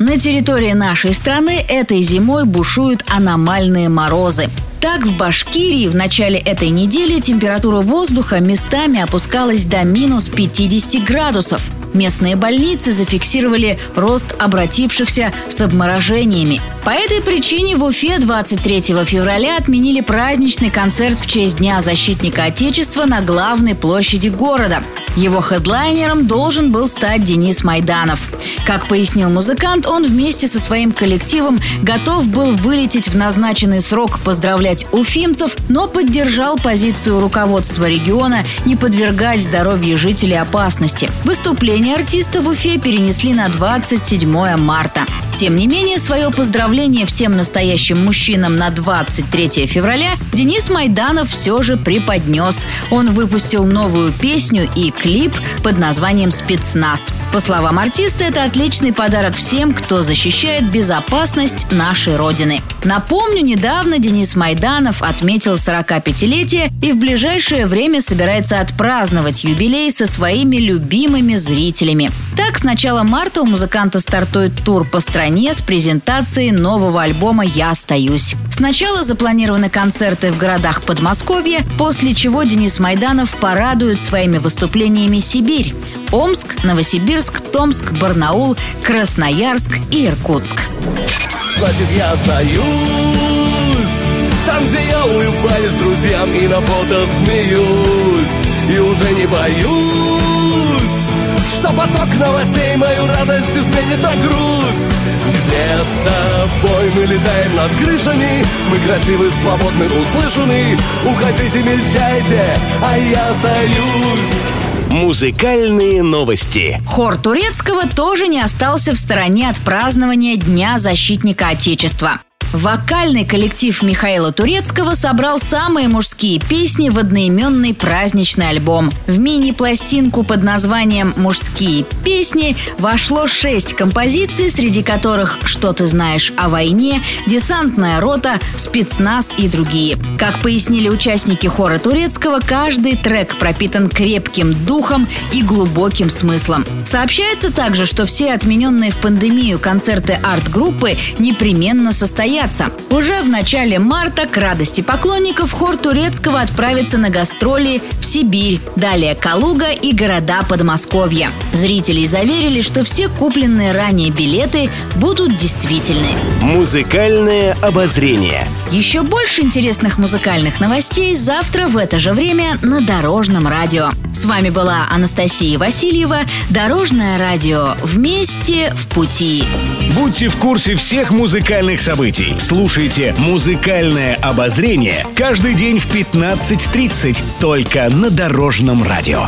На территории нашей страны этой зимой бушуют аномальные морозы. Так, в Башкирии в начале этой недели температура воздуха местами опускалась до минус 50 градусов. Местные больницы зафиксировали рост обратившихся с обморожениями. По этой причине в Уфе 23 февраля отменили праздничный концерт в честь Дня защитника Отечества на главной площади города. Его хедлайнером должен был стать Денис Майданов. Как пояснил музыкант, он вместе со своим коллективом готов был вылететь в назначенный срок поздравлять уфимцев, но поддержал позицию руководства региона не подвергать здоровье жителей опасности. Выступление артиста в Уфе перенесли на 27 марта. Тем не менее, свое поздравление всем настоящим мужчинам на 23 февраля Денис Майданов все же преподнес. Он выпустил новую песню и клип под названием «Спецназ». По словам артиста, это отличный подарок всем, кто защищает безопасность нашей Родины. Напомню, недавно Денис Майданов отметил 45-летие и в ближайшее время собирается отпраздновать юбилей со своими любимыми зрителями. Так, с начала марта у музыканта стартует тур по стране с презентацией нового альбома «Я остаюсь». Сначала запланированы концерты в городах Подмосковья, после чего Денис Майданов порадует своими выступлениями Сибирь. Омск, Новосибирск, Томск, Барнаул, Красноярск и Иркутск. Значит, я остаюсь Там, где я улыбаюсь друзьям и на фото смеюсь И уже не боюсь Что поток новостей мою радость изменит на грусть Где с тобой мы летаем над крышами Мы красивы, свободны, услышаны Уходите, мельчайте, а я остаюсь Музыкальные новости. Хор турецкого тоже не остался в стороне от празднования Дня защитника Отечества. Вокальный коллектив Михаила Турецкого собрал самые мужские песни в одноименный праздничный альбом. В мини-пластинку под названием «Мужские песни» вошло шесть композиций, среди которых «Что ты знаешь о войне», «Десантная рота», «Спецназ» и другие. Как пояснили участники хора Турецкого, каждый трек пропитан крепким духом и глубоким смыслом. Сообщается также, что все отмененные в пандемию концерты арт-группы непременно состоятся состояться. Уже в начале марта к радости поклонников хор турецкого отправится на гастроли в Сибирь, далее Калуга и города Подмосковья. Зрителей заверили, что все купленные ранее билеты будут действительны. Музыкальное обозрение. Еще больше интересных музыкальных новостей завтра в это же время на Дорожном радио. С вами была Анастасия Васильева. Дорожное радио. Вместе в пути. Будьте в курсе всех музыкальных событий. Слушайте «Музыкальное обозрение» каждый день в 15.30 только на Дорожном радио.